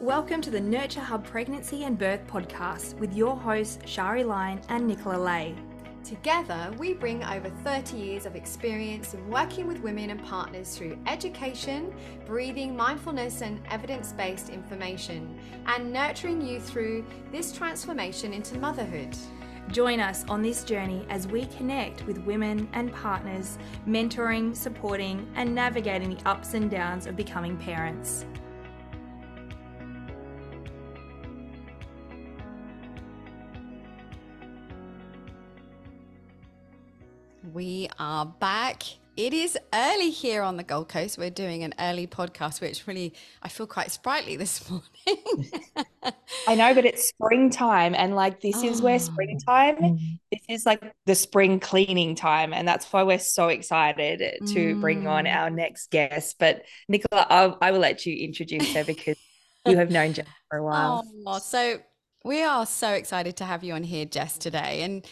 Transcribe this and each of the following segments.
Welcome to the Nurture Hub Pregnancy and Birth Podcast with your hosts, Shari Lyon and Nicola Laye. Together, we bring over 30 years of experience in working with women and partners through education, breathing, mindfulness, and evidence based information, and nurturing you through this transformation into motherhood. Join us on this journey as we connect with women and partners, mentoring, supporting, and navigating the ups and downs of becoming parents. We are back. It is early here on the Gold Coast. We're doing an early podcast, which really, I feel quite sprightly this morning. I know, but it's springtime. And like, this is where springtime, mm. this is like the spring cleaning time. And that's why we're so excited to mm. bring on mm. our next guest. But Nicola, I'll, I will let you introduce her because you have known Jess for a while. Oh, so we are so excited to have you on here, Jess, today. And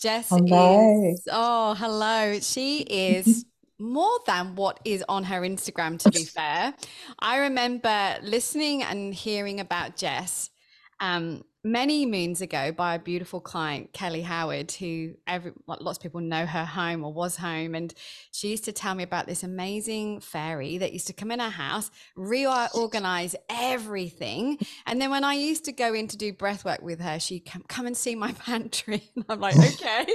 Jess hello. is oh hello. She is more than what is on her Instagram, to be fair. I remember listening and hearing about Jess um, many moons ago by a beautiful client, Kelly Howard, who every, lots of people know her home or was home. And she used to tell me about this amazing fairy that used to come in our house, reorganize everything. And then when I used to go in to do breath work with her, she'd come, come and see my pantry. And I'm like, okay.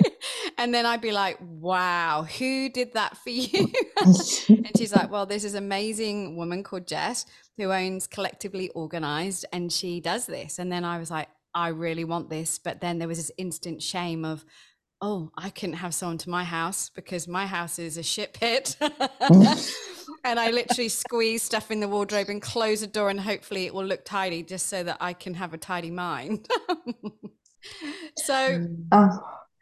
and then I'd be like, wow, who did that for you? and she's like, well, there's this amazing woman called Jess who owns Collectively Organized, and she does this. And then I was like, I really want this. But then there was this instant shame of, oh, I couldn't have someone to my house because my house is a shit pit. and I literally squeeze stuff in the wardrobe and close the door, and hopefully it will look tidy just so that I can have a tidy mind. so. Oh.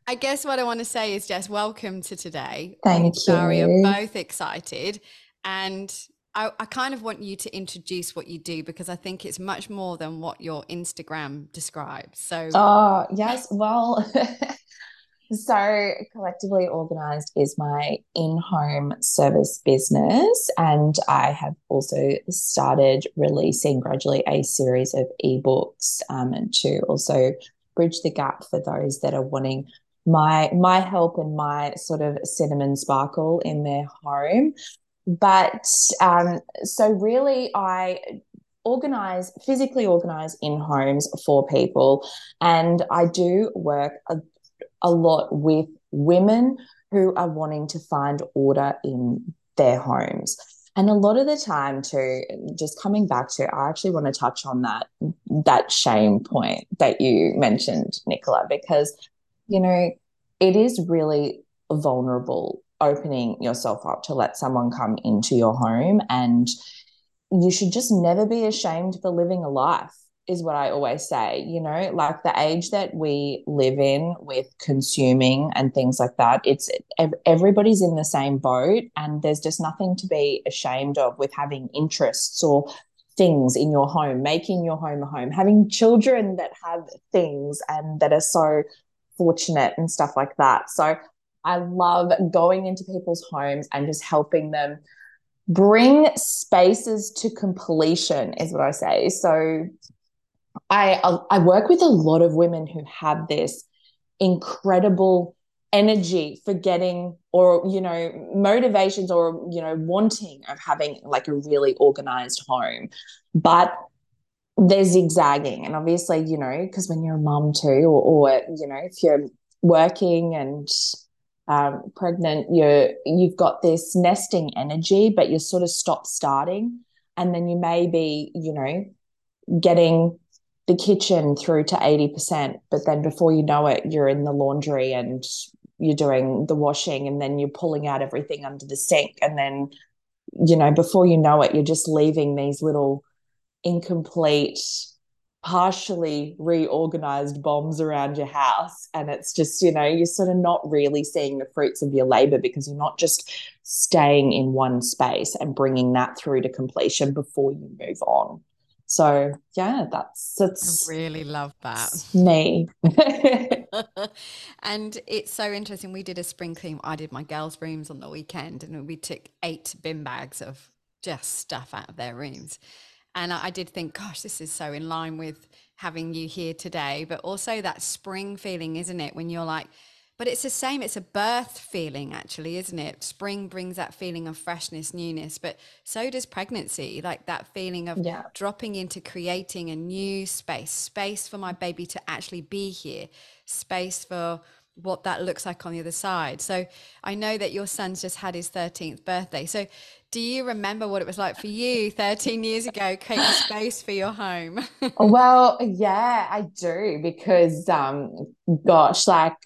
I guess what I want to say is just welcome to today. Thank you. Sorry, are both excited. And I, I, kind of want you to introduce what you do because I think it's much more than what your Instagram describes. So, oh, yes. Well, so collectively organized is my in home service business. And I have also started releasing gradually a series of ebooks um, to also bridge the gap for those that are wanting my my help and my sort of cinnamon sparkle in their home but um, so really, I organize physically organize in homes for people, and I do work a, a lot with women who are wanting to find order in their homes. And a lot of the time, too, just coming back to, I actually want to touch on that that shame point that you mentioned, Nicola, because you know it is really vulnerable opening yourself up to let someone come into your home and you should just never be ashamed for living a life is what I always say. You know, like the age that we live in with consuming and things like that, it's everybody's in the same boat, and there's just nothing to be ashamed of with having interests or things in your home, making your home a home, having children that have things and that are so fortunate and stuff like that. So I love going into people's homes and just helping them bring spaces to completion is what I say. So I uh, I work with a lot of women who have this incredible energy for getting or you know motivations or you know wanting of having like a really organized home but they're zigzagging and obviously you know because when you're a mom too or, or you know if you're working and um, pregnant, you're you've got this nesting energy, but you're sort of stop starting, and then you may be, you know, getting the kitchen through to eighty percent, but then before you know it, you're in the laundry and you're doing the washing, and then you're pulling out everything under the sink, and then, you know, before you know it, you're just leaving these little incomplete partially reorganized bombs around your house. And it's just you know you're sort of not really seeing the fruits of your labor because you're not just staying in one space and bringing that through to completion before you move on. So yeah that's that's I really love that. me. And it's so interesting we did a spring clean i did my girls rooms on the weekend and we took eight bin bags of just stuff out of their rooms And I, I did think, gosh, this is so in line with having you here today, but also that spring feeling, isn't it? When you're like, but it's the same, it's a birth feeling, actually, isn't it? Spring brings that feeling of freshness, newness, but so does pregnancy, like that feeling of yeah. dropping into creating a new space, space for my baby to actually be here, space for what that looks like on the other side. So I know that your son's just had his 13th birthday. So do you remember what it was like for you 13 years ago, creating space for your home? well, yeah, I do because, um, gosh, like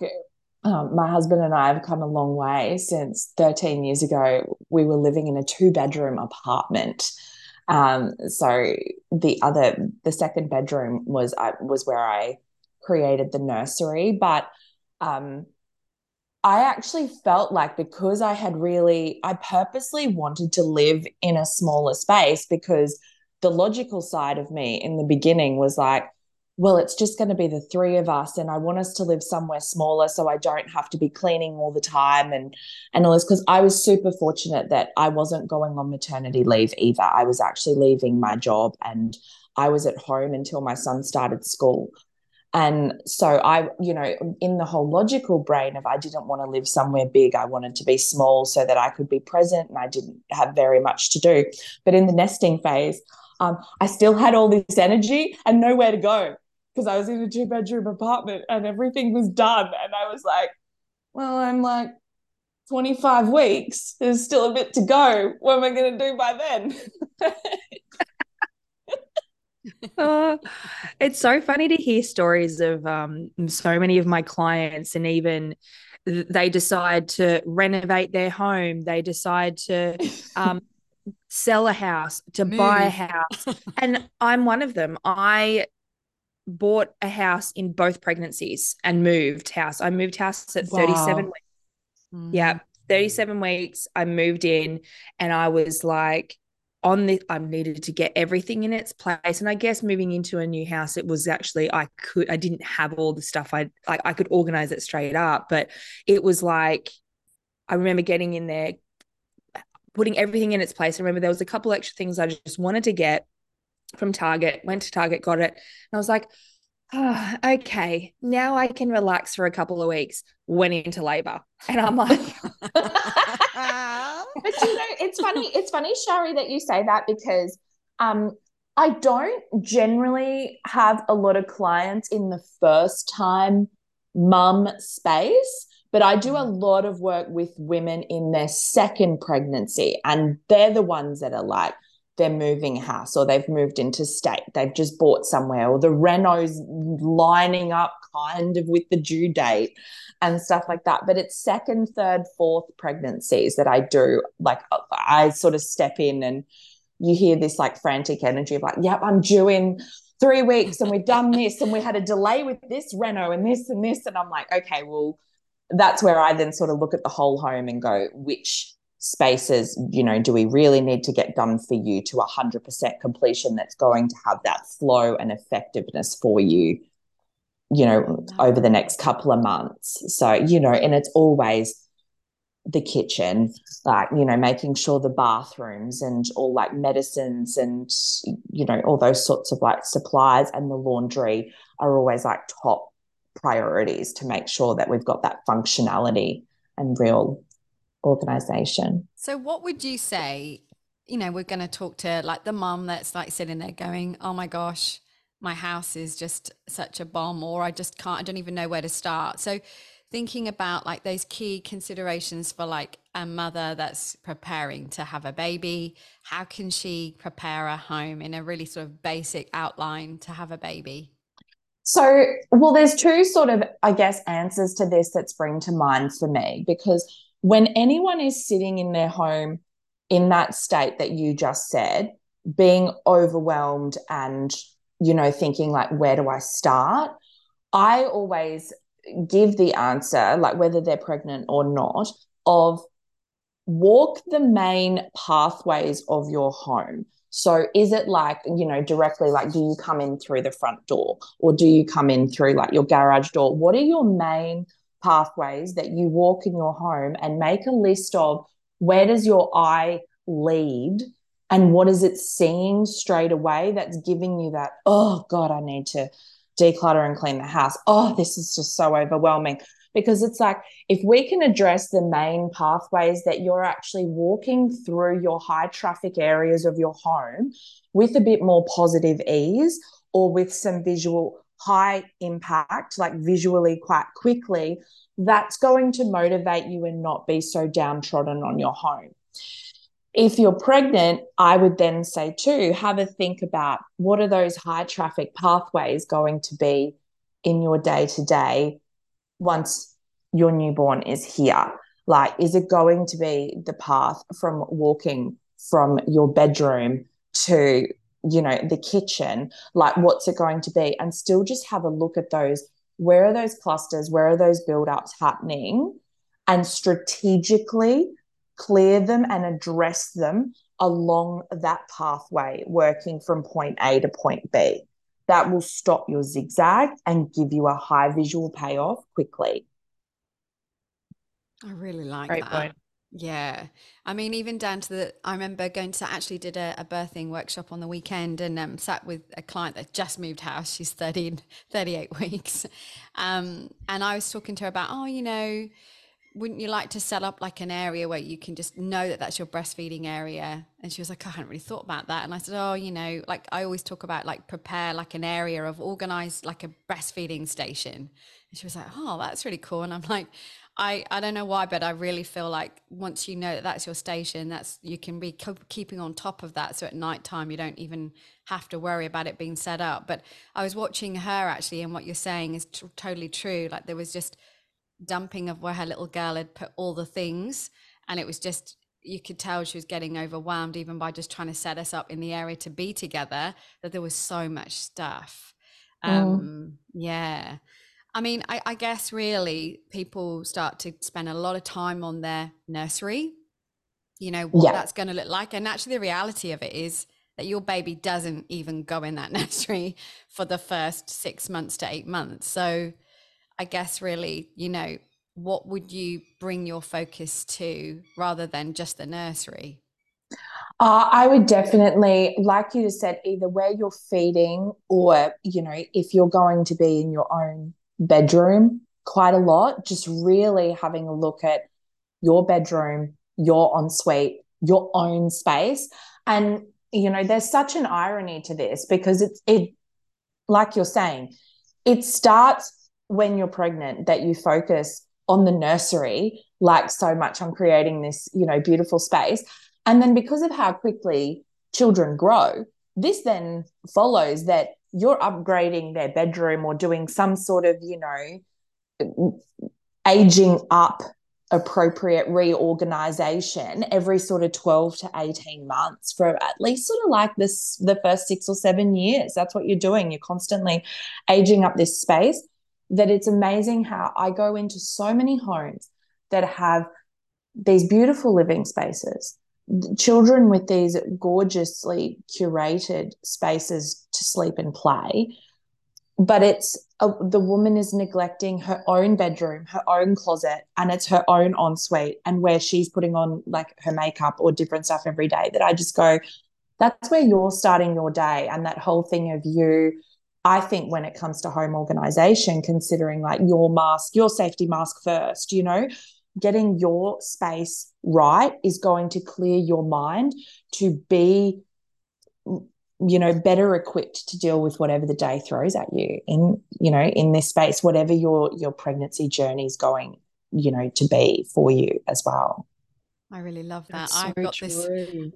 um, my husband and I have come a long way since 13 years ago. We were living in a two bedroom apartment. Um, so the other, the second bedroom was I was where I created the nursery, but um, I actually felt like because I had really, I purposely wanted to live in a smaller space because the logical side of me in the beginning was like, well, it's just going to be the three of us, and I want us to live somewhere smaller so I don't have to be cleaning all the time and and all this. Because I was super fortunate that I wasn't going on maternity leave either. I was actually leaving my job and I was at home until my son started school. And so I, you know, in the whole logical brain of I didn't want to live somewhere big, I wanted to be small so that I could be present and I didn't have very much to do. But in the nesting phase, um, I still had all this energy and nowhere to go because I was in a two bedroom apartment and everything was done. And I was like, well, I'm like 25 weeks. There's still a bit to go. What am I going to do by then? uh, it's so funny to hear stories of um, so many of my clients, and even they decide to renovate their home, they decide to um, sell a house, to Move. buy a house. and I'm one of them. I bought a house in both pregnancies and moved house. I moved house at wow. 37 weeks. Mm. Yeah, 37 weeks. I moved in and I was like, on the I needed to get everything in its place. And I guess moving into a new house, it was actually I could I didn't have all the stuff I like I could organize it straight up, but it was like I remember getting in there, putting everything in its place. I remember there was a couple extra things I just wanted to get from Target, went to Target, got it. And I was like, oh, okay, now I can relax for a couple of weeks. Went into labor. And I'm like, but you know, it's funny. It's funny, Shari, that you say that because um, I don't generally have a lot of clients in the first time mum space, but I do a mm. lot of work with women in their second pregnancy, and they're the ones that are like, they're moving house or they've moved into state, they've just bought somewhere, or the Renos lining up kind of with the due date and stuff like that. But it's second, third, fourth pregnancies that I do. Like uh, I sort of step in and you hear this like frantic energy of like, yep, I'm due in three weeks and we've done this and we had a delay with this Reno and this and this. And I'm like, okay, well, that's where I then sort of look at the whole home and go, which spaces, you know, do we really need to get done for you to 100% completion that's going to have that flow and effectiveness for you you know, over the next couple of months. So, you know, and it's always the kitchen, like, you know, making sure the bathrooms and all like medicines and, you know, all those sorts of like supplies and the laundry are always like top priorities to make sure that we've got that functionality and real organization. So, what would you say? You know, we're going to talk to like the mum that's like sitting there going, oh my gosh, my house is just such a bomb or I just can't I don't even know where to start. So thinking about like those key considerations for like a mother that's preparing to have a baby, how can she prepare a home in a really sort of basic outline to have a baby? So, well, there's two sort of, I guess, answers to this that spring to mind for me because when anyone is sitting in their home in that state that you just said, being overwhelmed and you know, thinking like, where do I start? I always give the answer, like whether they're pregnant or not, of walk the main pathways of your home. So is it like, you know, directly like, do you come in through the front door or do you come in through like your garage door? What are your main pathways that you walk in your home and make a list of where does your eye lead And what is it seeing straight away that's giving you that, oh God, I need to declutter and clean the house. Oh, this is just so overwhelming. Because it's like if we can address the main pathways that you're actually walking through your high traffic areas of your home with a bit more positive ease or with some visual high impact, like visually quite quickly, that's going to motivate you and not be so downtrodden on your home. If you're pregnant, I would then say too, have a think about what are those high traffic pathways going to be in your day to day once your newborn is here. Like, is it going to be the path from walking from your bedroom to, you know, the kitchen? Like, what's it going to be? And still just have a look at those. Where are those clusters? Where are those build ups happening? And strategically clear them and address them along that pathway, working from point A to point B. That will stop your zigzag and give you a high visual payoff quickly. I really like Great that. Point. Yeah. I mean, even down to the, I remember going to actually did a, a birthing workshop on the weekend and um, sat with a client that just moved house. She's 13, 38 weeks. Um, and I was talking to her about, oh, you know, wouldn't you like to set up like an area where you can just know that that's your breastfeeding area and she was like i hadn't really thought about that and i said oh you know like i always talk about like prepare like an area of organized like a breastfeeding station and she was like oh that's really cool and i'm like i i don't know why but i really feel like once you know that that's your station that's you can be keeping on top of that. So at night time you don't even have to worry about it being set up. But i was watching her actually and what you're saying is t- totally true. Like there was just dumping of where her little girl had put all the things and it was just you could tell she was getting overwhelmed even by just trying to set us up in the area to be together that there was so much stuff. Mm. um yeah i mean I, I guess really people start to spend a lot of time on their nursery you know what yeah. that's going to look like and actually the reality of it is that your baby doesn't even go in that nursery for the first six months to eight months so I guess really, you know, what would you bring your focus to rather than just the nursery? Uh, I would definitely, like you said, either where you're feeding or, you know, if you're going to be in your own bedroom quite a lot, just really having a look at your bedroom, your ensuite, your own space. And, you know, there's such an irony to this because it's, it, like you're saying, it starts when you're pregnant that you focus on the nursery like so much on creating this you know beautiful space and then because of how quickly children grow this then follows that you're upgrading their bedroom or doing some sort of you know aging up appropriate reorganization every sort of 12 to 18 months for at least sort of like this the first 6 or 7 years. That's what you're doing. You're constantly aging up this space. That it's amazing how I go into so many homes that have these beautiful living spaces, children with these gorgeously curated spaces to sleep and play. But it's a, the woman is neglecting her own bedroom, her own closet, and it's her own ensuite, and where she's putting on like her makeup or different stuff every day. That I just go, that's where you're starting your day, and that whole thing of you I think when it comes to home organization, considering like your mask, your safety mask first, you know, getting your space right is going to clear your mind to be you know better equipped to deal with whatever the day throws at you in you know in this space whatever your your pregnancy journey is going you know to be for you as well I really love that. So I've got true. this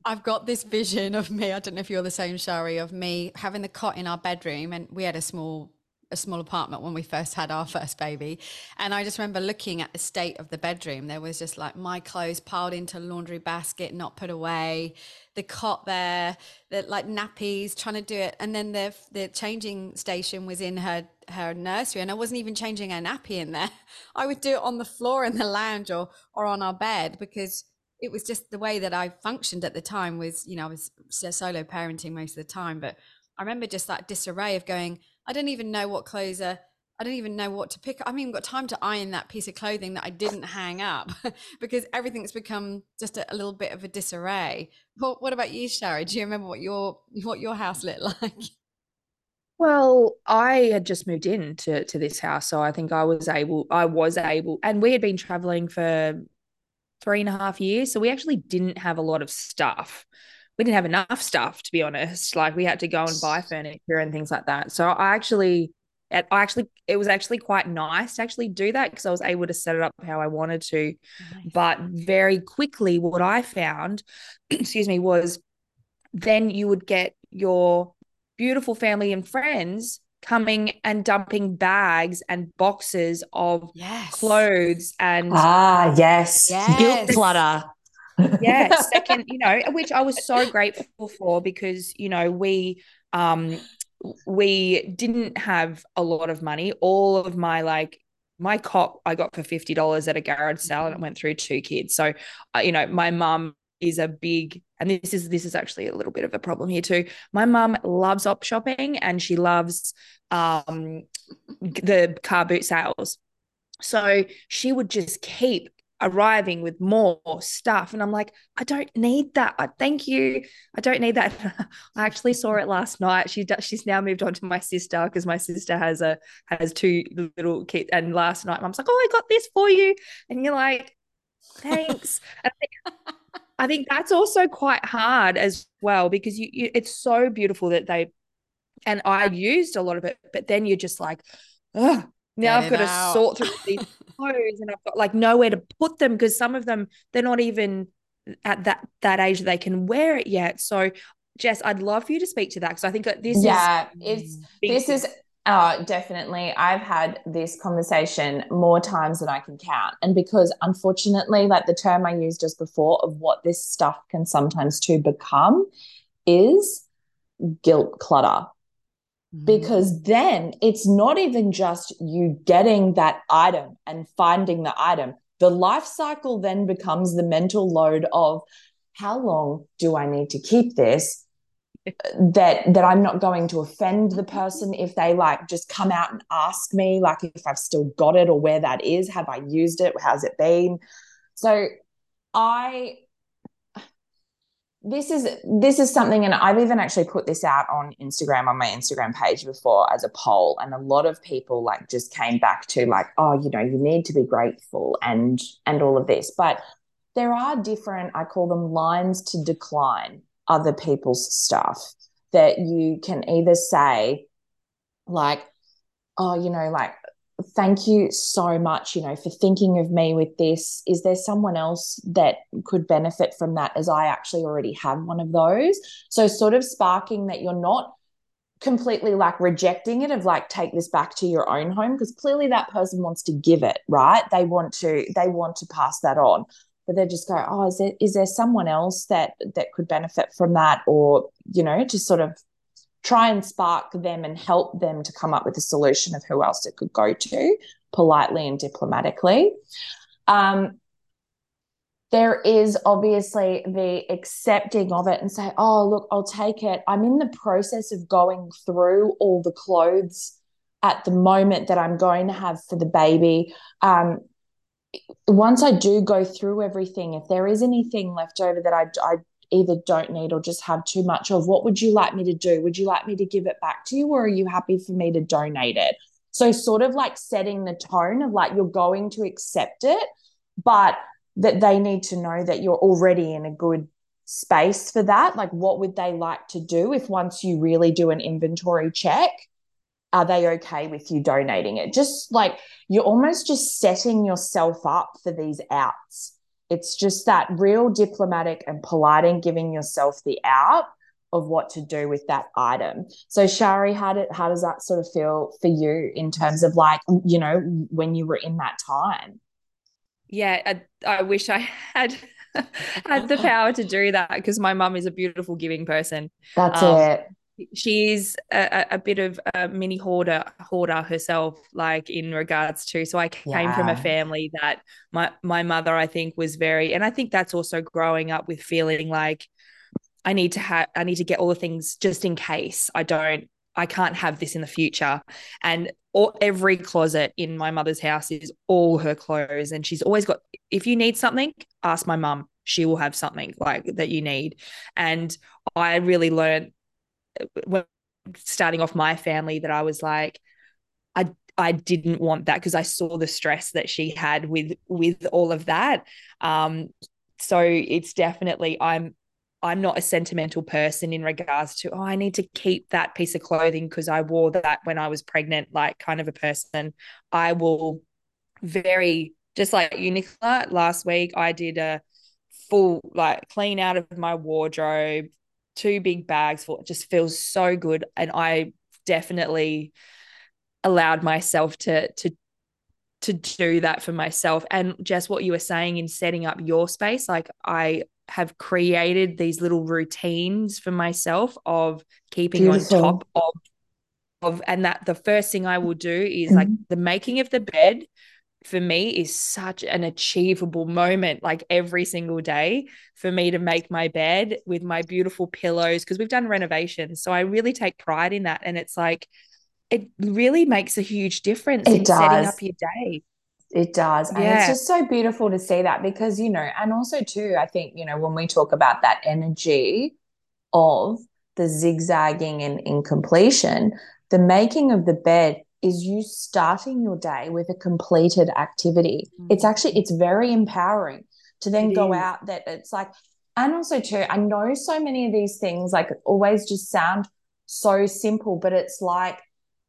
I've got this vision of me. I don't know if you're the same, Shari, of me having the cot in our bedroom and we had a small a small apartment when we first had our first baby. And I just remember looking at the state of the bedroom. There was just like my clothes piled into laundry basket, not put away, the cot there, the like nappies, trying to do it. And then the the changing station was in her her nursery and I wasn't even changing her nappy in there. I would do it on the floor in the lounge or or on our bed because it was just the way that I functioned at the time was, you know, I was solo parenting most of the time, but I remember just that disarray of going, I don't even know what clothes are, I don't even know what to pick. I mean, got time to iron that piece of clothing that I didn't hang up because everything's become just a, a, little bit of a disarray. What, what about you, Shari? Do you remember what your what your house looked like? Well, I had just moved in to, to this house, so I think I was able, I was able, and we had been traveling for three and a half years, so we actually didn't have a lot of stuff. We didn't have enough stuff, to be honest. Like we had to go and buy furniture and things like that. So I actually, I actually, it was actually quite nice to actually do that because I was able to set it up how I wanted to. Nice. But very quickly, what I found, excuse me, was then you would get your beautiful family and friends coming and dumping bags and boxes of yes. clothes and ah yes, yes. guilt clutter yeah second you know which i was so grateful for because you know we um we didn't have a lot of money all of my like my cop i got for $50 at a garage sale and it went through two kids so uh, you know my mum is a big and this is this is actually a little bit of a problem here too. My mum loves op shopping and she loves um the car boot sales. So she would just keep arriving with more stuff. And I'm like I don't need that. I, thank you. I don't need that. I actually saw it last night. She does, she's now moved on to my sister because my sister has a has two little kids and last night mom's like oh I got this for you. And you're like thanks. I think that's also quite hard as well because you, you it's so beautiful that they and I used a lot of it, but then you're just like, oh, now I've got out. to sort through these clothes and I've got like nowhere to put them because some of them they're not even at that that age that they can wear it yet. So Jess, I'd love for you to speak to that because I think that this yeah, is it's mm. this is Oh, definitely. I've had this conversation more times than I can count. And because unfortunately, like the term I used just before of what this stuff can sometimes to become is guilt clutter. Mm-hmm. Because then it's not even just you getting that item and finding the item. The life cycle then becomes the mental load of how long do I need to keep this? that that I'm not going to offend the person if they like just come out and ask me like if I've still got it or where that is have I used it how's it been so I this is this is something and I've even actually put this out on Instagram on my Instagram page before as a poll and a lot of people like just came back to like oh you know you need to be grateful and and all of this. But there are different I call them lines to decline other people's stuff that you can either say like oh you know like thank you so much you know for thinking of me with this. Is there someone else that could benefit from that as i actually already have one of those? So sort of sparking that you're not completely like rejecting it of like take this back to your own home because clearly that person wants to give it right? They want to they want to pass that on. But they just go, oh, is there is there someone else that that could benefit from that, or you know, just sort of try and spark them and help them to come up with a solution of who else it could go to politely and diplomatically. Um, there is obviously the accepting of it and say, oh, look, I'll take it. I'm in the process of going through all the clothes at the moment that I'm going to have for the baby. Um, once I do go through everything, if there is anything left over that I, I either don't need or just have too much of, what would you like me to do? Would you like me to give it back to you or are you happy for me to donate it? So, sort of like setting the tone of like you're going to accept it, but that they need to know that you're already in a good space for that. Like, what would they like to do if once you really do an inventory check? are they okay with you donating it? Just like you're almost just setting yourself up for these outs. It's just that real diplomatic and polite and giving yourself the out of what to do with that item. So Shari, how did how does that sort of feel for you in terms of like, you know, when you were in that time? Yeah, I, I wish I had had the power to do that because my mum is a beautiful giving person. That's um, it she's a, a, bit of a mini hoarder hoarder herself like in regards to so i came yeah. from a family that my my mother i think was very and i think that's also growing up with feeling like i need to have i need to get all the things just in case i don't I can't have this in the future. And all, every closet in my mother's house is all her clothes. And she's always got, if you need something, ask my mum. She will have something like that you need. And I really learned when starting off my family that I was like, I I didn't want that because I saw the stress that she had with with all of that. Um, so it's definitely I'm I'm not a sentimental person in regards to oh I need to keep that piece of clothing because I wore that when I was pregnant like kind of a person. I will very just like you Nicola last week I did a full like clean out of my wardrobe two big bags full it just feels so good and I definitely allowed myself to to to do that for myself and just what you were saying in setting up your space like i have created these little routines for myself of keeping Beautiful. on top of of and that the first thing i will do is mm-hmm. like the making of the bed for me is such an achievable moment like every single day for me to make my bed with my beautiful pillows because we've done renovations so i really take pride in that and it's like it really makes a huge difference it in does. setting up your day. It does. And yeah. it's just so beautiful to see that because, you know, and also too, I think, you know, when we talk about that energy of the zigzagging and incompletion, the making of the bed is you starting your day with a completed activity. Mm-hmm. It's actually, it's very empowering to then it go is. out that it's like, and also too, I know so many of these things like always just sound so simple, but it's like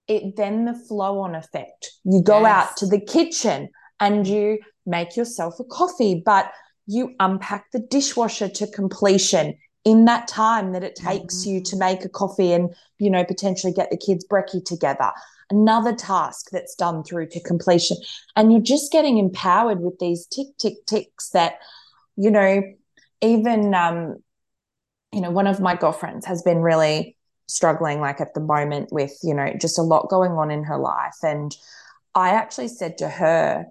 it then the flow on effect. You go yes. out to the kitchen and you make yourself a coffee, but you unpack the dishwasher to completion in that time that it takes mm-hmm. you to mm. make a coffee and you know potentially get the kids brekkie together another task that's done through to completion. And you're just getting empowered with these tick tick ticks that you know even um you know one of my girlfriends has been really struggling like at the moment with you know just a lot going on in her life. And i actually said to her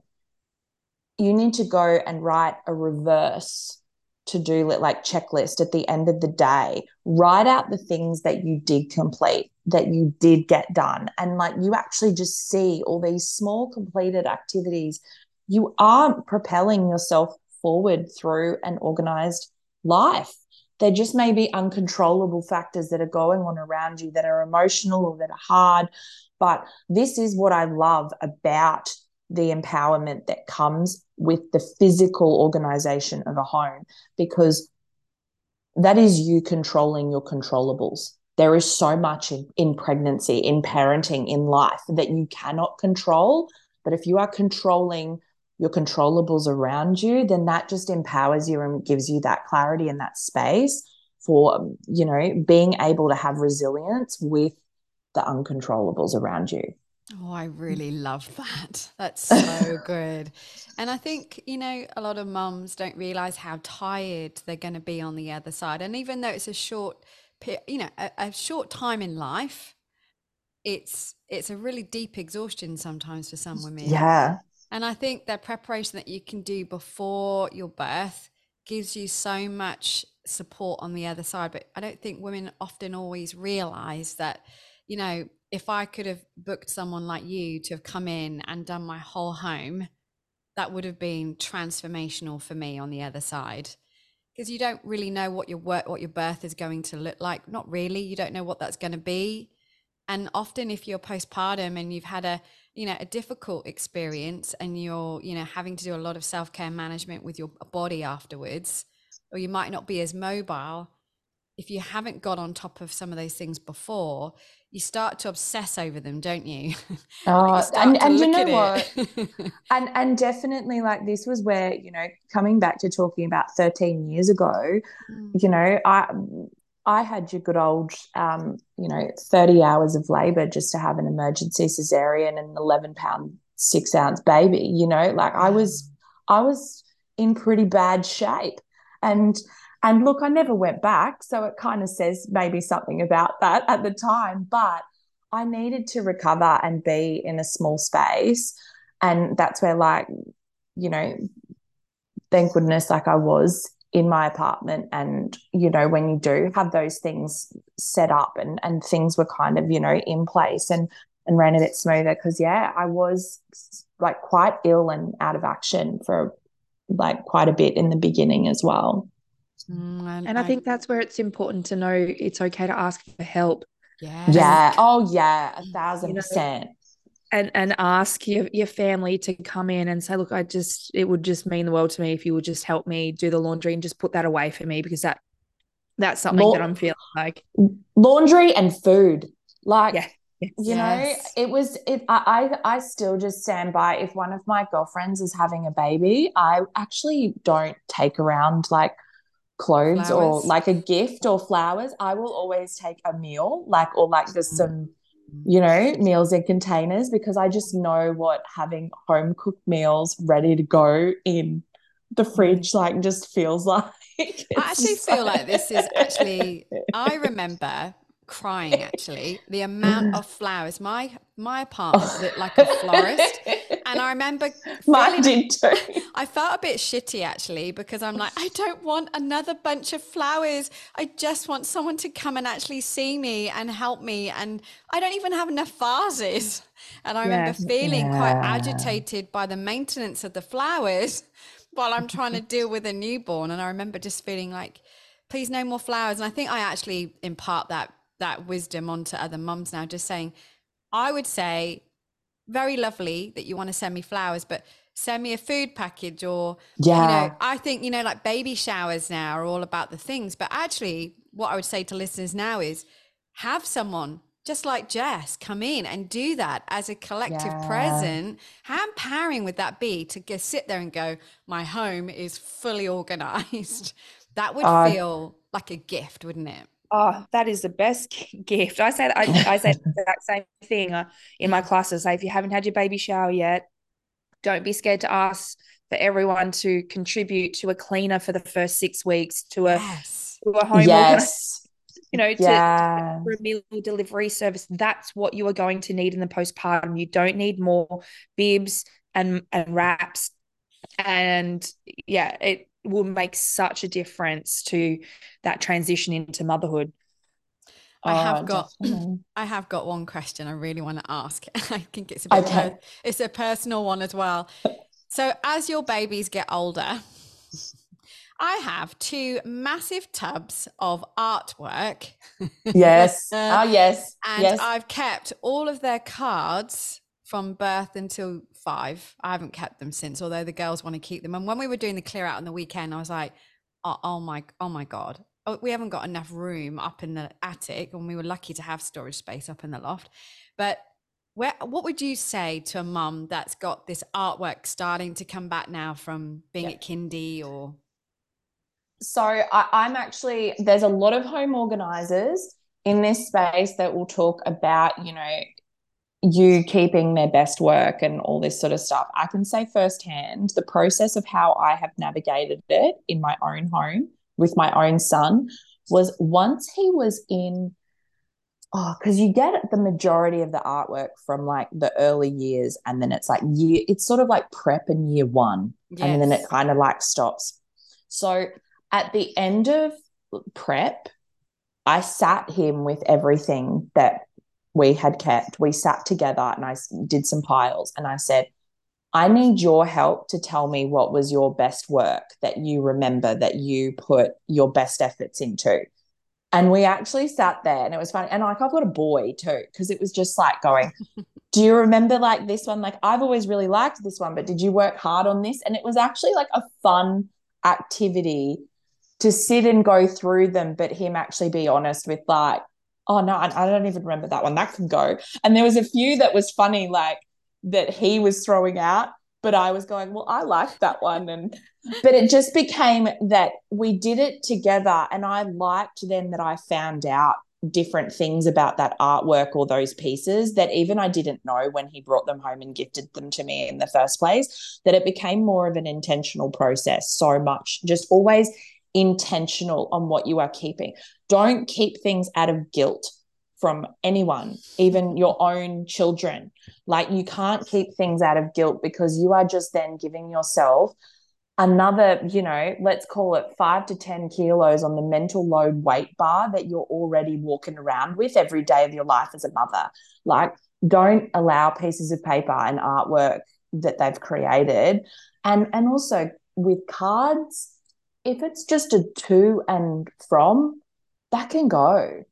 you need to go and write a reverse to do like checklist at the end of the day. Write out the things that you did complete that you did get done. And like you actually just see all these small completed activities. You are propelling yourself forward through an organized life. There just may be uncontrollable factors that are going on around you that are emotional or that are hard. But this is what I love about the empowerment that comes with the physical organization of a home because that is you controlling your controllables. There is so much in, in pregnancy, in parenting, in life that you cannot control. But if you are controlling your controllables around you, then that just empowers you and gives you that clarity and that space for, you know, being able to have resilience with the uncontrollables around you. Oh, I really love that. That's so good. And I think, you know, a lot of mums don't realize how tired they're going to be on the other side. And even though it's a short, you know, a, a short time in life, it's it's a really deep exhaustion sometimes for some women. Yeah. And I think that preparation that you can do before your birth gives you so much support on the other side. But I don't think women often always realize that, you know, if I could have booked someone like you to have come in and done my whole home, that would have been transformational for me on the other side. Because you don't really know what your work, what your birth is going to look like. Not really. You don't know what that's going to be. And often, if you're postpartum and you've had a you know a difficult experience and you're you know having to do a lot of self-care management with your body afterwards or you might not be as mobile if you haven't got on top of some of those things before you start to obsess over them don't you? Oh you and, and you know what? And and definitely like this was where you know coming back to talking about 13 years ago mm. you know i I had your good old, um, you know, 30 hours of labor just to have an emergency cesarean and an 11 pound, six ounce baby, you know, like I was, I was in pretty bad shape. And, and look, I never went back. So it kind of says maybe something about that at the time, but I needed to recover and be in a small space. And that's where, like, you know, thank goodness, like I was in my apartment and you know when you do have those things set up and and things were kind of you know in place and and ran a bit smoother because yeah i was like quite ill and out of action for like quite a bit in the beginning as well mm, and, and I, I think that's where it's important to know it's okay to ask for help. Yeah yeah. Oh yeah. A thousand you know, percent. and and ask your, your family to come in and say look i just it would just mean the world to me if you would just help me do the laundry and just put that away for me because that that's something La- that i'm feeling like laundry and food. Like yeah. Yes. you know it was it I, I i still just stand by if one of my girlfriends is having a baby i actually don't take around like clothes flowers. or like a gift or flowers i will always take a meal like or like just mm. some you know, meals in containers because I just know what having home cooked meals ready to go in the mm. fridge like just feels like. I actually feel like this is actually I remember crying actually the amount of flowers my my apartment looked like a florist and i remember mine did too i felt a bit shitty actually because i'm like i don't want another bunch of flowers i just want someone to come and actually see me and help me and i don't even have enough vases and i yeah. remember feeling yeah. quite agitated by the maintenance of the flowers while i'm trying to deal with a newborn and i remember just feeling like please no more flowers and i think i actually impart that that wisdom onto other mums now, just saying, I would say, very lovely that you want to send me flowers, but send me a food package or, yeah. you know, I think, you know, like baby showers now are all about the things. But actually, what I would say to listeners now is have someone just like Jess come in and do that as a collective yeah. present. How empowering would that be to just sit there and go, my home is fully organized? that would uh, feel like a gift, wouldn't it? Oh, that is the best gift. I say that I, I say that same thing uh, in my classes. Say if you haven't had your baby shower yet, don't be scared to ask for everyone to contribute to a cleaner for the first six weeks, to a yes. to a home yes. you know, to, yeah. to a meal delivery service. That's what you are going to need in the postpartum. You don't need more bibs and and wraps. And yeah, it will make such a difference to that transition into motherhood. I have oh, got I have got one question I really want to ask. I think it's a bit okay. a, it's a personal one as well. So as your babies get older, I have two massive tubs of artwork. Yes. oh yes. And yes. I've kept all of their cards from birth until five. I haven't kept them since, although the girls want to keep them. And when we were doing the clear out on the weekend, I was like, oh, oh my, oh my God. Oh, we haven't got enough room up in the attic, and we were lucky to have storage space up in the loft. But where, what would you say to a mum that's got this artwork starting to come back now from being yeah. at kindy or? So I, I'm actually there's a lot of home organizers in this space that will talk about you know you keeping their best work and all this sort of stuff. I can say firsthand the process of how I have navigated it in my own home with my own son was once he was in oh because you get the majority of the artwork from like the early years and then it's like year it's sort of like prep in year one yes. and then it kind of like stops so at the end of prep i sat him with everything that we had kept, we sat together and I did some piles and I said, I need your help to tell me what was your best work that you remember that you put your best efforts into. And we actually sat there and it was funny. And like I've got a boy too, because it was just like going, Do you remember like this one? Like I've always really liked this one, but did you work hard on this? And it was actually like a fun activity to sit and go through them, but him actually be honest with like, oh no, I, don't even remember that one. That can go. And there was a few that was funny, like that he was throwing out, but I was going, well, I liked that one. And but it just became that we did it together. And I liked then that I found out different things about that artwork or those pieces that even I didn't know when he brought them home and gifted them to me in the first place, that it became more of an intentional process so much, just always intentional on what you are keeping. Don't keep things out of guilt from anyone, even your own children. Like you can't keep things out of guilt because you are just then giving yourself another, you know, let's call it five to 10 kilos on the mental load weight bar that you're already walking around with every day of your life as a mother. Like, don't allow pieces of paper and artwork that they've created. And, and also with cards, if it's just a to and from, that can go.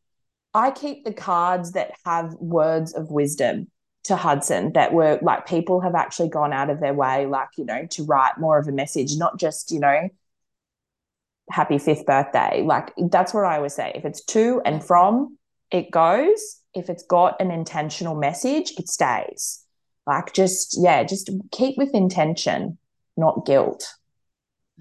I keep the cards that have words of wisdom to Hudson that were like people have actually gone out of their way, like, you know, to write more of a message, not just, you know, happy fifth birthday. Like, that's what I always say. If it's to and from, it goes. If it's got an intentional message, it stays. Like, just, yeah, just keep with intention, not guilt.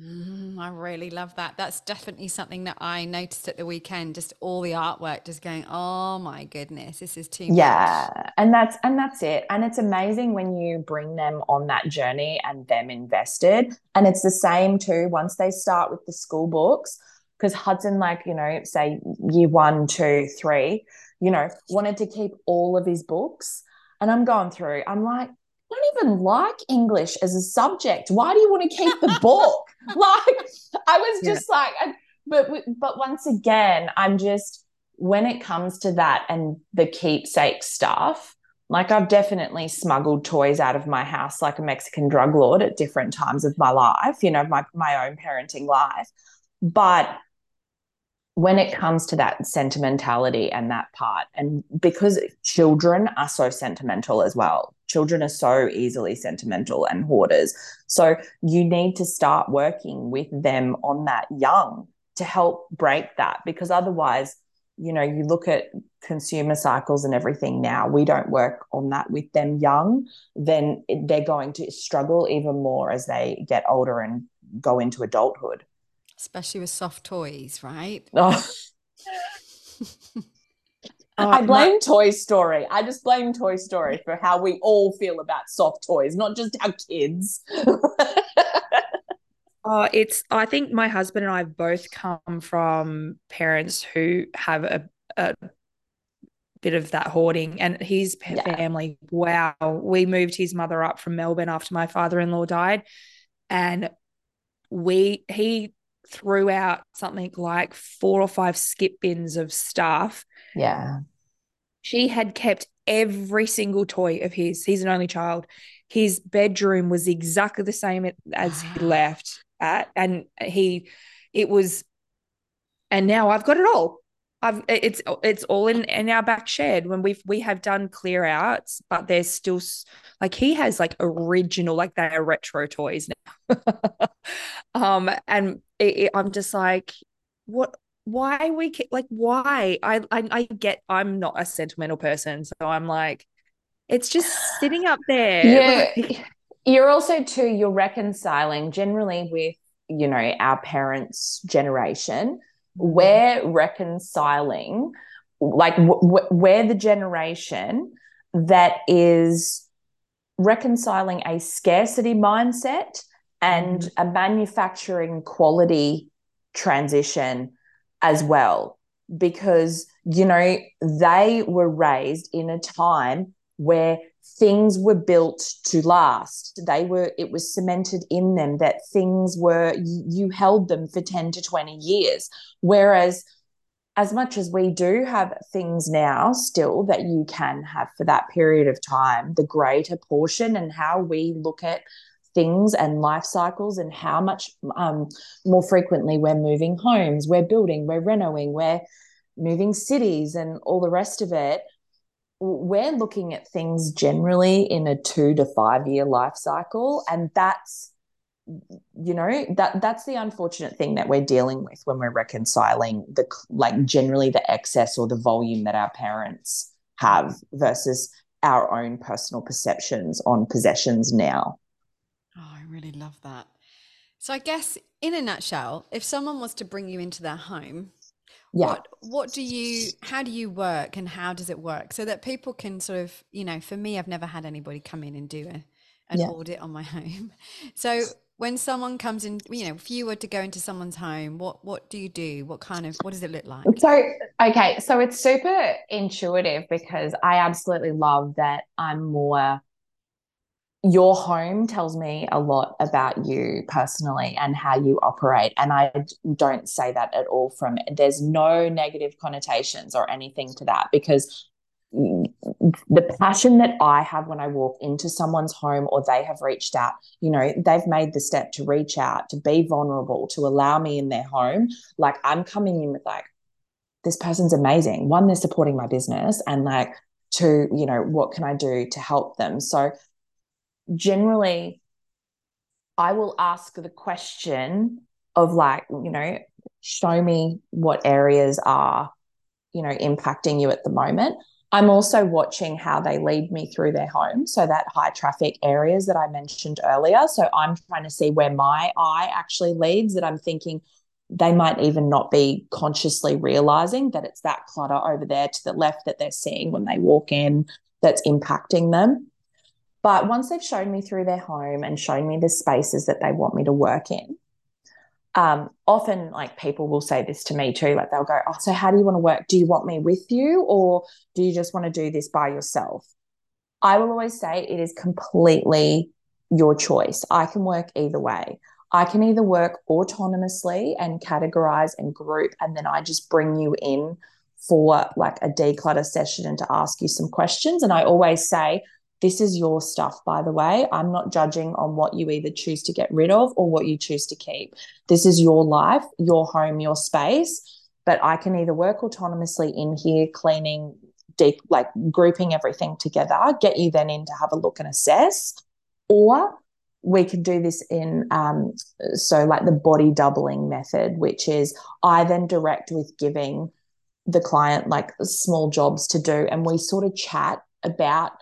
Mm, I really love that. That's definitely something that I noticed at the weekend. Just all the artwork, just going, oh my goodness, this is too much. yeah. Much. And that's and that's it. And it's amazing when you bring them on that journey and them invested. And it's the same too once they start with the school books. Because Hudson, like you know, say year one, two, three, you know, wanted to keep all of his books. And I'm going through. I'm like, don't even like English as a subject. Why do you want to keep the book? like, I was just yeah. like, but but once again, I'm just when it comes to that and the keepsake stuff. Like I've definitely smuggled toys out of my house like a Mexican drug lord at different times of my life, you know, my my own parenting life. But when it comes to that sentimentality and that part, and because children are so sentimental as well, children are so easily sentimental and hoarders. So you need to start working with them on that young to help break that because otherwise, you know, you look at consumer cycles and everything now, we don't work on that with them young, then they're going to struggle even more as they get older and go into adulthood especially with soft toys, right? Oh. I uh, blame my- Toy Story. I just blame Toy Story for how we all feel about soft toys, not just our kids. oh, it's. I think my husband and I both come from parents who have a, a bit of that hoarding, and his yeah. family. Wow, we moved his mother up from Melbourne after my father-in-law died, and we he threw out something like four or five skip bins of stuff. Yeah. She had kept every single toy of his. He's an only child. His bedroom was exactly the same as he left at. And he, it was, and now I've got it all. I've it's it's all in in our back shed when we've we have done clear outs, but there's still like he has like original like they are retro toys now. um, and it, it, I'm just like, what? Why we like why? I, I I get I'm not a sentimental person, so I'm like, it's just sitting up there. Yeah, you're also too. You're reconciling generally with you know our parents' generation we're reconciling like w- we're the generation that is reconciling a scarcity mindset and mm-hmm. a manufacturing quality transition as well because you know they were raised in a time where things were built to last. They were it was cemented in them that things were you, held them for 10 to 20 years. Whereas as much as we do have things now still that you can have for that period of time the greater portion and how we look at things and life cycles and how much um, more frequently we're moving homes we're building we're renovating we're moving cities and all the rest of it. We're looking at things generally in a two to five year life cycle and that's you know that that's the unfortunate thing that we're dealing with when we're reconciling the like generally the excess or the volume that our parents have versus our own personal perceptions on possessions now oh i really love that. So i guess in a nutshell if someone was to bring you into their home yeah. what what do you how do you work and how does it work? So that people can sort of you know for me i've never had anybody come in and do a, an yeah. audit on my home. So when someone comes in you know if you were to go into someone's home what what do you do? What kind of what does it look like? So okay so it's super intuitive because i absolutely love that i'm more your home tells me a lot about you personally and how you operate. And I don't say that at all from there's no negative connotations or anything to that because the passion that I have when I walk into someone's home or they have reached out, you know, they've made the step to reach out, to be vulnerable, to allow me in their home. Like I'm coming in with like, this person's amazing. One, they're supporting my business, and like, two, you know, what can I do to help them? So generally, I will ask the question of like, you know, show me what areas are, you know, impacting you at the moment. I'm also watching how they lead me through their home. So, that high traffic areas that I mentioned earlier. So, I'm trying to see where my eye actually leads that I'm thinking they might even not be consciously realizing that it's that clutter over there to the left that they're seeing when they walk in that's impacting them. But once they've shown me through their home and shown me the spaces that they want me to work in, um, often like people will say this to me too. Like they'll go, Oh, so how do you want to work? Do you want me with you or do you just want to do this by yourself? I will always say it is completely your choice. I can work either way. I can either work autonomously and categorize and group, and then I just bring you in for like a declutter session and to ask you some questions. And I always say, this is your stuff, by the way. I'm not judging on what you either choose to get rid of or what you choose to keep. This is your life, your home, your space. But I can either work autonomously in here, cleaning, deep, like grouping everything together, get you then in to have a look and assess, or we can do this in um, so like the body doubling method, which is I then direct with giving the client like small jobs to do, and we sort of chat about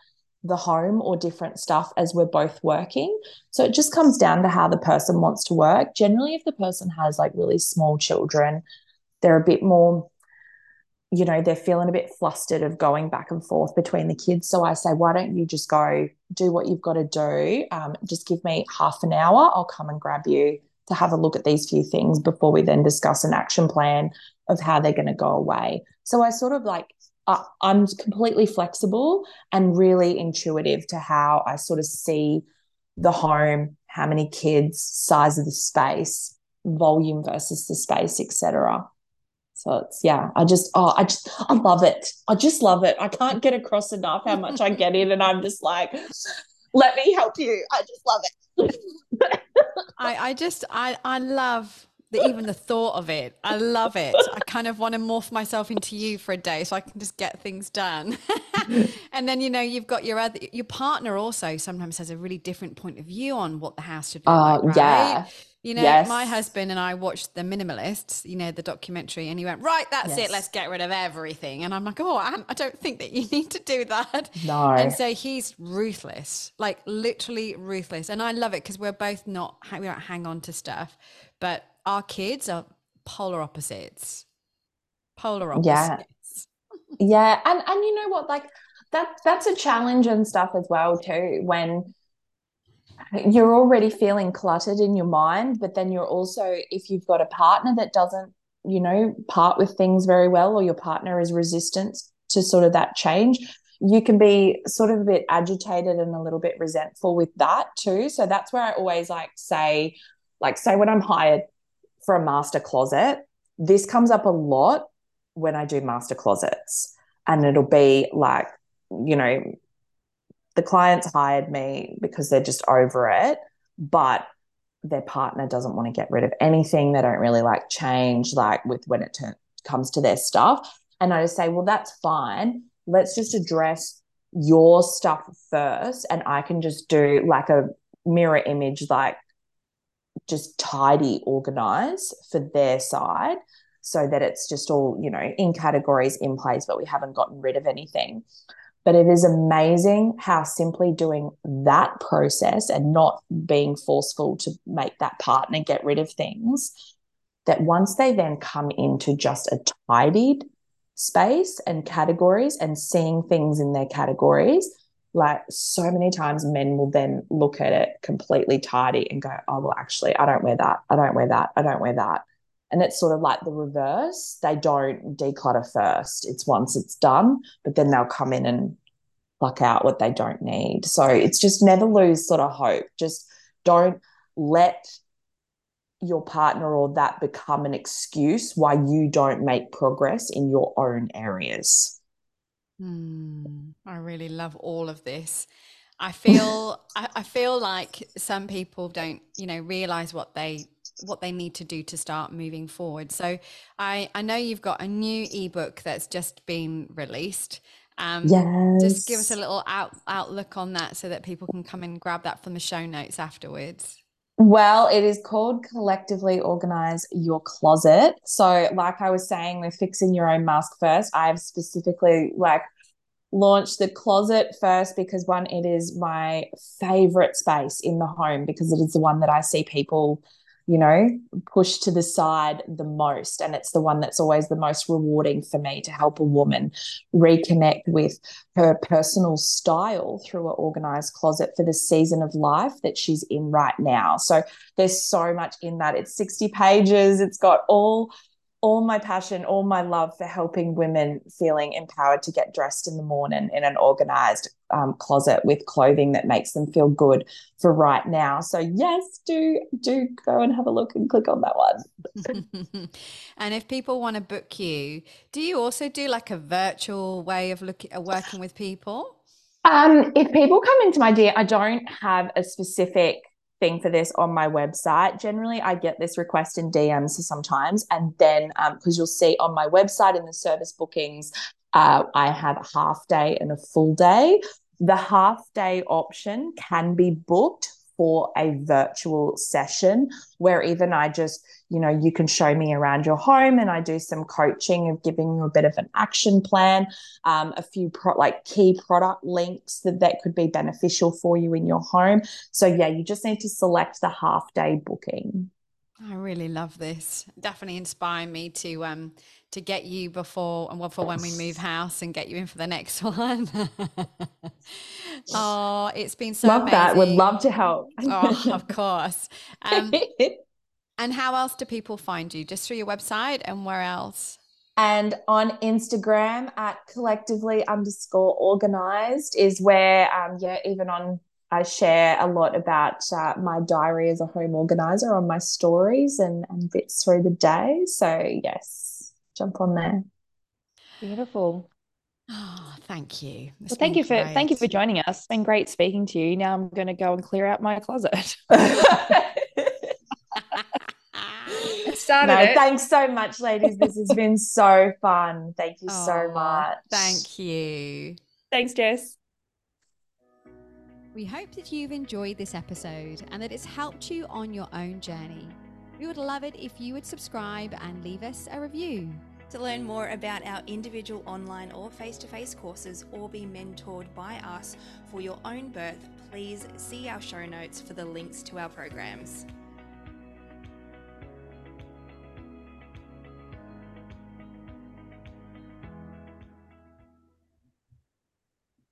the home or different stuff as we're both working. So it just comes down to how the person wants to work. Generally, if the person has like really small children, they're a bit more, you know, they're feeling a bit flustered of going back and forth between the kids. So I say, why don't you just go do what you've got to do? Um, just give me half an hour. I'll come and grab you to have a look at these few things before we then discuss an action plan of how they're going to go away. So I sort of like uh, I'm completely flexible and really intuitive to how I sort of see the home, how many kids, size of the space, volume versus the space, etc. So it's yeah, I just oh I just I love it. I just love it. I can't get across enough how much I get in, and I'm just like, let me help you. I just love it. I I just I I love the, even the thought of it. I love it. I kind of want to morph myself into you for a day so I can just get things done. and then you know you've got your other your partner also sometimes has a really different point of view on what the house should look uh, like. Right? Yeah. You know, yes. my husband and I watched The Minimalists, you know, the documentary, and he went, Right, that's yes. it, let's get rid of everything. And I'm like, Oh, I don't think that you need to do that. No. And so he's ruthless, like literally ruthless. And I love it because we're both not, we don't hang on to stuff, but our kids are polar opposites. Polar opposites. Yeah. yeah. And and you know what? Like that that's a challenge and stuff as well, too, when you're already feeling cluttered in your mind, but then you're also, if you've got a partner that doesn't, you know, part with things very well, or your partner is resistant to sort of that change, you can be sort of a bit agitated and a little bit resentful with that too. So that's where I always like say, like, say when I'm hired for a master closet, this comes up a lot when I do master closets. And it'll be like, you know, the clients hired me because they're just over it, but their partner doesn't want to get rid of anything. They don't really like change, like with when it comes to their stuff. And I just say, well, that's fine. Let's just address your stuff first. And I can just do like a mirror image, like just tidy, organize for their side so that it's just all, you know, in categories in place, but we haven't gotten rid of anything. But it is amazing how simply doing that process and not being forceful to make that partner get rid of things, that once they then come into just a tidied space and categories and seeing things in their categories, like so many times men will then look at it completely tidy and go, oh, well, actually, I don't wear that. I don't wear that. I don't wear that. And it's sort of like the reverse. They don't declutter first. It's once it's done, but then they'll come in and pluck out what they don't need. So it's just never lose sort of hope. Just don't let your partner or that become an excuse why you don't make progress in your own areas. Mm, I really love all of this. I feel I, I feel like some people don't, you know, realize what they what they need to do to start moving forward. So I I know you've got a new ebook that's just been released. Um, yes. Just give us a little out, outlook on that so that people can come and grab that from the show notes afterwards. Well, it is called Collectively Organize Your Closet. So, like I was saying, we're fixing your own mask first. I've specifically like launched the closet first because one, it is my favorite space in the home because it is the one that I see people you know, push to the side the most. And it's the one that's always the most rewarding for me to help a woman reconnect with her personal style through an organized closet for the season of life that she's in right now. So there's so much in that. It's 60 pages, it's got all all my passion, all my love for helping women feeling empowered to get dressed in the morning in an organized um, closet with clothing that makes them feel good for right now. So yes, do do go and have a look and click on that one. and if people want to book you, do you also do like a virtual way of looking uh, working with people? Um, if people come into my DM, I don't have a specific thing for this on my website. Generally, I get this request in DMs sometimes, and then because um, you'll see on my website in the service bookings, uh, I have a half day and a full day. The half day option can be booked for a virtual session where even I just, you know, you can show me around your home and I do some coaching of giving you a bit of an action plan, um, a few pro- like key product links that, that could be beneficial for you in your home. So, yeah, you just need to select the half day booking. I really love this. Definitely inspire me to um to get you before and well for when we move house and get you in for the next one. oh, it's been so love amazing. that. Would love to help. oh, of course. Um, and how else do people find you? Just through your website and where else? And on Instagram at collectively underscore organized is where, um, yeah, even on I share a lot about uh, my diary as a home organizer on my stories and, and bits through the day. So, yes, jump on there. Beautiful. Oh, thank you. It's well, thank you for great. thank you for joining us. It's been great speaking to you. Now I'm going to go and clear out my closet. Started no, it. thanks so much, ladies. This has been so fun. Thank you oh, so much. Thank you. Thanks, Jess. We hope that you've enjoyed this episode and that it's helped you on your own journey. We would love it if you would subscribe and leave us a review. To learn more about our individual online or face to face courses or be mentored by us for your own birth, please see our show notes for the links to our programs.